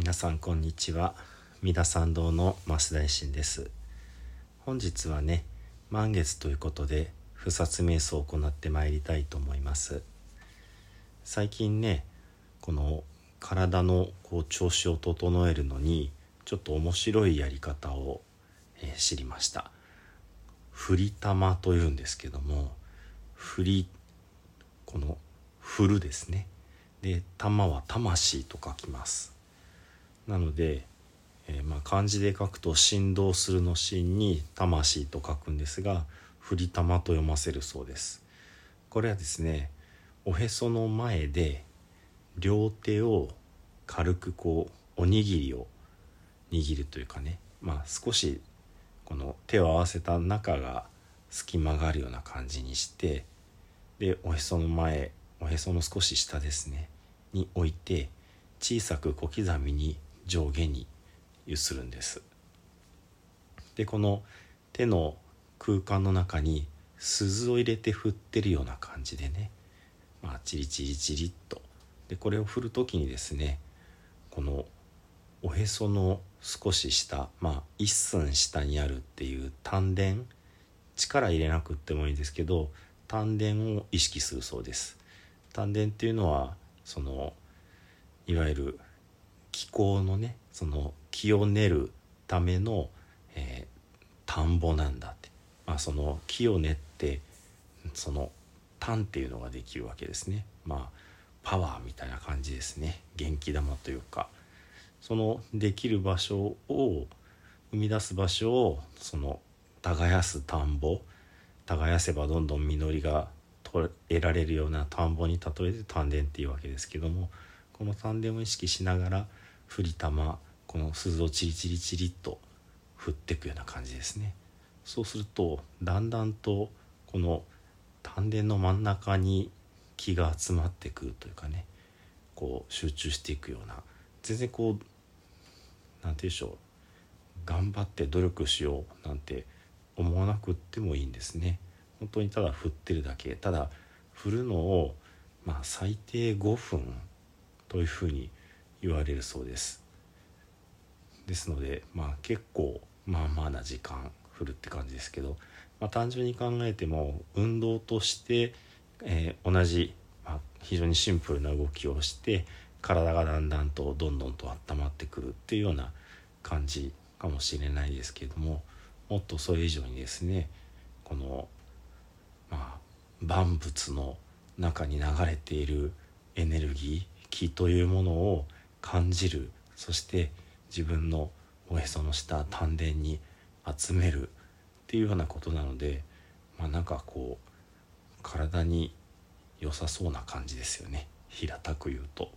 皆さんこんにちは。三田参道の増大臣です。本日はね満月ということで不殺瞑想を行ってまいりたいと思います。最近ねこの体のこう調子を整えるのにちょっと面白いやり方を、えー、知りました。振り玉というんですけども振りこの振るですね。で玉は魂と書きます。なので、えー、まあ漢字で書くと振動するの芯に魂と書くんですが振り玉と読ませるそうです。これはですねおへその前で両手を軽くこうおにぎりを握るというかねまあ少しこの手を合わせた中が隙間があるような感じにしてでおへその前おへその少し下ですねに置いて小さく小刻みに上下に揺するんです。でこの手の空間の中に鈴を入れて振ってるような感じでねまあチリチリチリっと。でこれを振る時にですねこのおへその少し下まあ一寸下にあるっていう丹田力入れなくってもいいんですけど丹田を意識するそうです。丹田っていうのはそのいわゆる気候のねその気を練るための、えー、田んぼなんだって、まあ、その木を練ってその炭っていうのができるわけですね。まあパワーみたいな感じですね。元気玉というか。そのできる場所を生み出す場所をその耕す田んぼ。耕せばどんどん実りが得られるような田んぼに例えて丹田っていうわけですけどもこの丹田を意識しながら振り玉この鈴をチリチリチリっと振っていくような感じですね。そうするとだんだんとこの丹田の真ん中に気が集まってくるというかねこう集中していくような全然こう何て言うんでしょう頑張って努力しようなんて思わなくってもいいんですね。本当にただ振ってるだけ。ただ振るのをまあ最低5分というふうに言われるそうです。ですのでまあ結構まあまあな時間振るって感じですけど、まあ、単純に考えても運動として、えー、同じ、まあ、非常にシンプルな動きをして体がだんだんとどんどんと温まってくるっていうような感じかもしれないですけれどももっとそれ以上にですねこのまあ万物の中に流れているエネルギー気というものを感じるそして自分のおへその下丹田に集めるっていうようなことなのでまあなんかこう体に良さそうな感じですよね平たく言うと。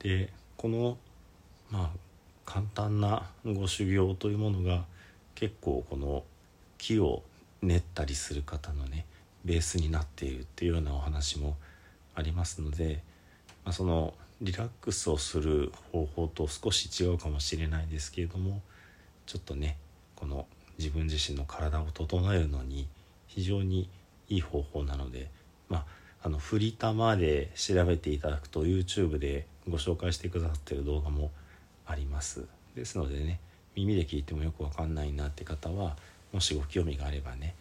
でこのまあ簡単なご修行というものが結構この木を練ったりする方のねベースになっているっていうようなお話もありますので、まあ、そのリラックスをする方法と少し違うかもしれないですけれどもちょっとねこの自分自身の体を整えるのに非常にいい方法なのでまああの振り玉で調べていただくと YouTube でご紹介してくださってる動画もあります。ですのでね耳で聞いてもよくわかんないなって方はもしご興味があればね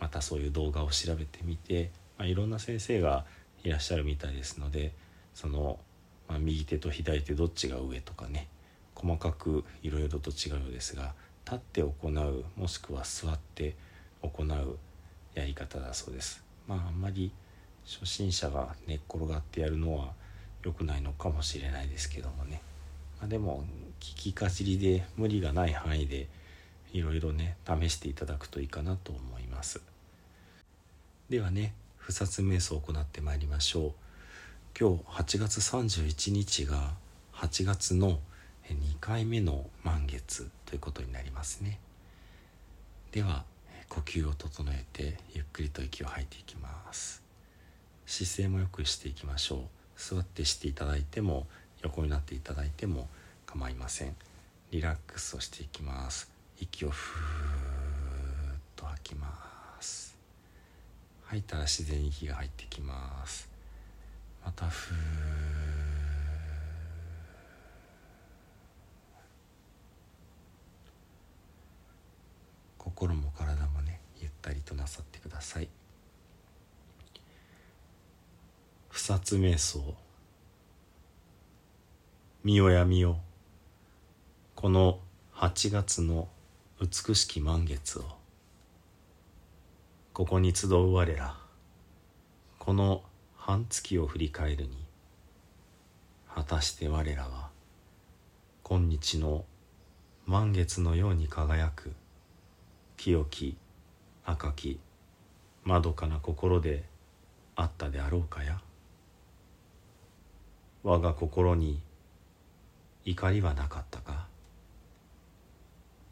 またそういう動画を調べてみて、まあ、いろんな先生がいらっしゃるみたいですのでその、まあ、右手と左手どっちが上とかね細かくいろいろと違うようですが立って行うもしくは座って行うやり方だそうです。まああんまり初心者が寝っ転がってやるのは良くないのかもしれないですけどもね。まあ、でも聞きかじりで無理がない範囲でいろいろね試していただくといいかなと思います。ではね不殺瞑想を行ってまいりましょう。今日8月31日が8月の2回目の満月ということになりますね。では呼吸を整えてゆっくりと息を吐いていきます。姿勢もよくしていきましょう。座ってしていただいても横になっていただいても構いません。リラックスをしていきます。息をふーっと吐きます。吐いたら自然に息が入ってきます。またふー。心も体もねゆったりとなさってください。不殺瞑想みよやみよ。この8月の美しき満月を。ここに集う我ら。この半月を振り返るに果たして我らは今日の満月のように輝く清き赤きまどかな心であったであろうかや？我が心に怒りはなかったか？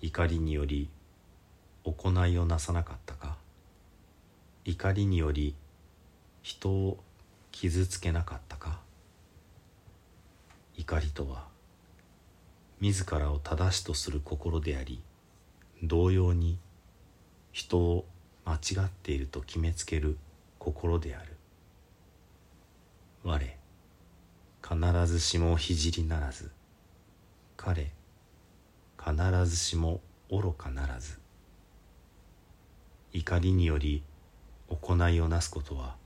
怒りにより行いをなさなかったか？怒りにより人を傷つけなかったか？怒りとは自らを正しとする心であり同様に人を間違っていると決めつける心である。我必ずしも聖ならず彼必ずしも愚かならず。怒りにより行いをなすことは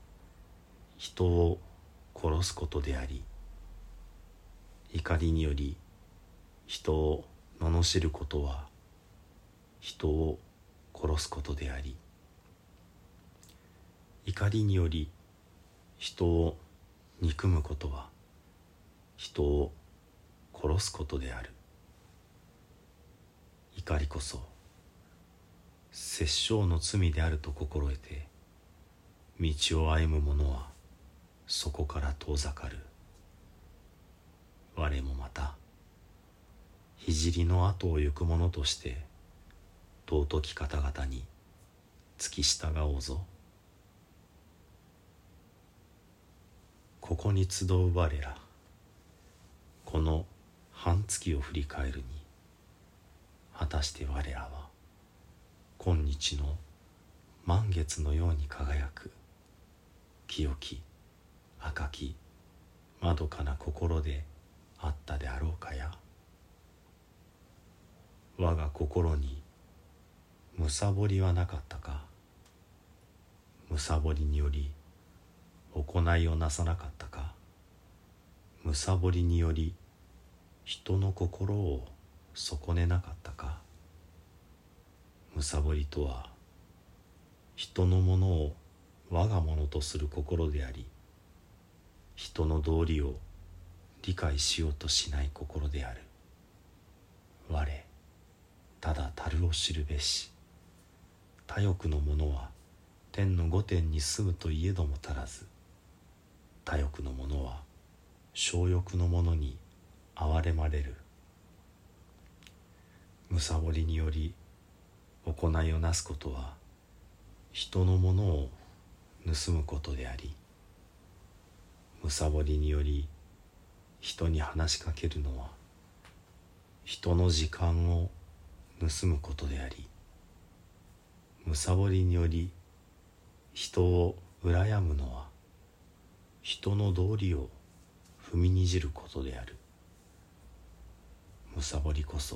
人を殺すことであり怒りにより人を罵ることは人を殺すことであり怒りにより人を憎むことは人を殺すことである。怒りこそ殺生の罪であると心得て道を歩む者はそこから遠ざかる。我もまた聖の後を行く者として尊き方々に付き従おうぞ。ここに集う我らこの半月を振り返るに果たして我らは今日の満月のように輝く。清き赤きまどかな心であったであろうかや。我が心にむさぼりはなかったか。むさぼりにより行いをなさなかったか。むさぼりにより人の心を損ねなかったか。むさぼりとは人のものを我がものとする心であり人の道理を理解しようとしない心である。我ただ樽を知るべし。他欲の者は天の御殿に住むといえども足らず。他欲の者は小欲の者に憐れまれる。むさぼりにより行いをなすことは人のものを盗むことであり。むさぼりにより人に話しかけるのは人の時間を盗むことでありむさぼりにより人を羨むのは人の道理を踏みにじることである。むさぼりこそ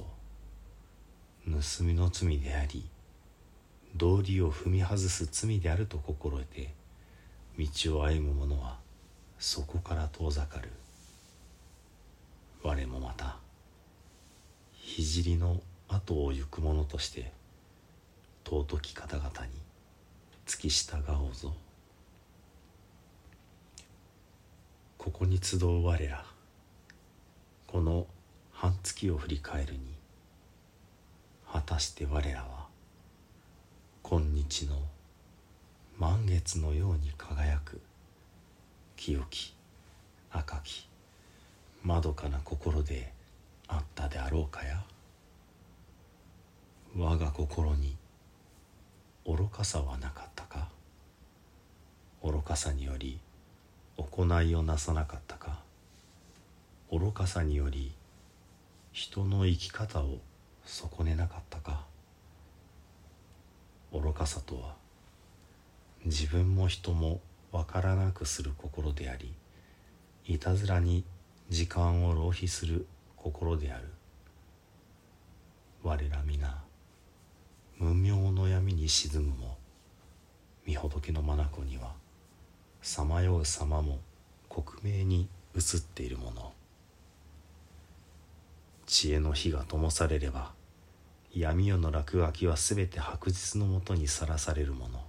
盗みの罪であり道理を踏み外す罪であると心得て道を歩む者はそこから遠ざかる。我もまた聖の後を行く者として尊き方々に付き従おうぞここに集う我らこの半月を振り返るに果たして我らは今日の満月のように輝く清き赤きまどかな心であったであろうかや。我が心に愚かさはなかったか。愚かさにより行いをなさなかったか。愚かさにより人の生き方を損ねなかったか。愚かさとは自分も人もわからなくする心でありいたずらに時間を浪費する心である。我ら皆無明の闇に沈むも御仏の眼にはさまよう様も克明に映っているもの。知恵の火が灯されれば闇夜の落書きはすべて白日のもとにさらされるもの。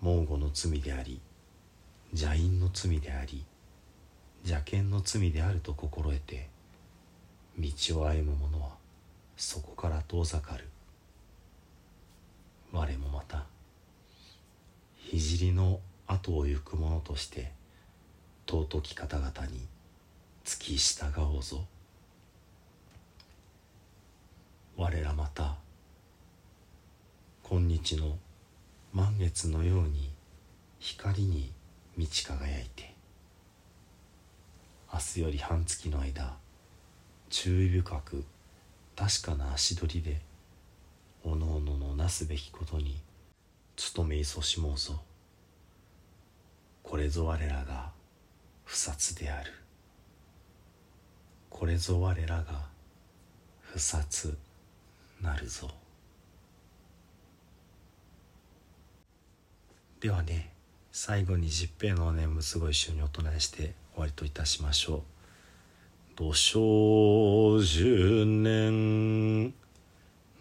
蒙語の罪であり邪因の罪であり邪見の罪であると心得て道を歩む者はそこから遠ざかる。我もまた聖の後を行く者として尊き方々に付き従おうぞ。我らまた今日の満月のように光に満ち輝いて明日より半月の間注意深く確かな足取りでおのおののなすべきことに努めいそしもうぞ。これぞ我らが不殺である。これぞ我らが不殺なるぞ。ではね最後に十平の念仏ご一緒にお唱えして終わりといたしましょう土生十年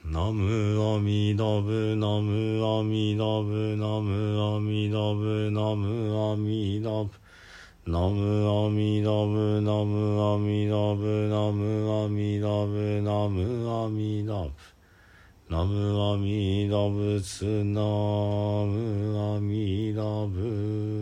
ナムアミダブナムアミダブナムアミダブナムアミダブナムアミダブナムアミダブナムアミダブナムアミダブナムアミダブツナムアミダブ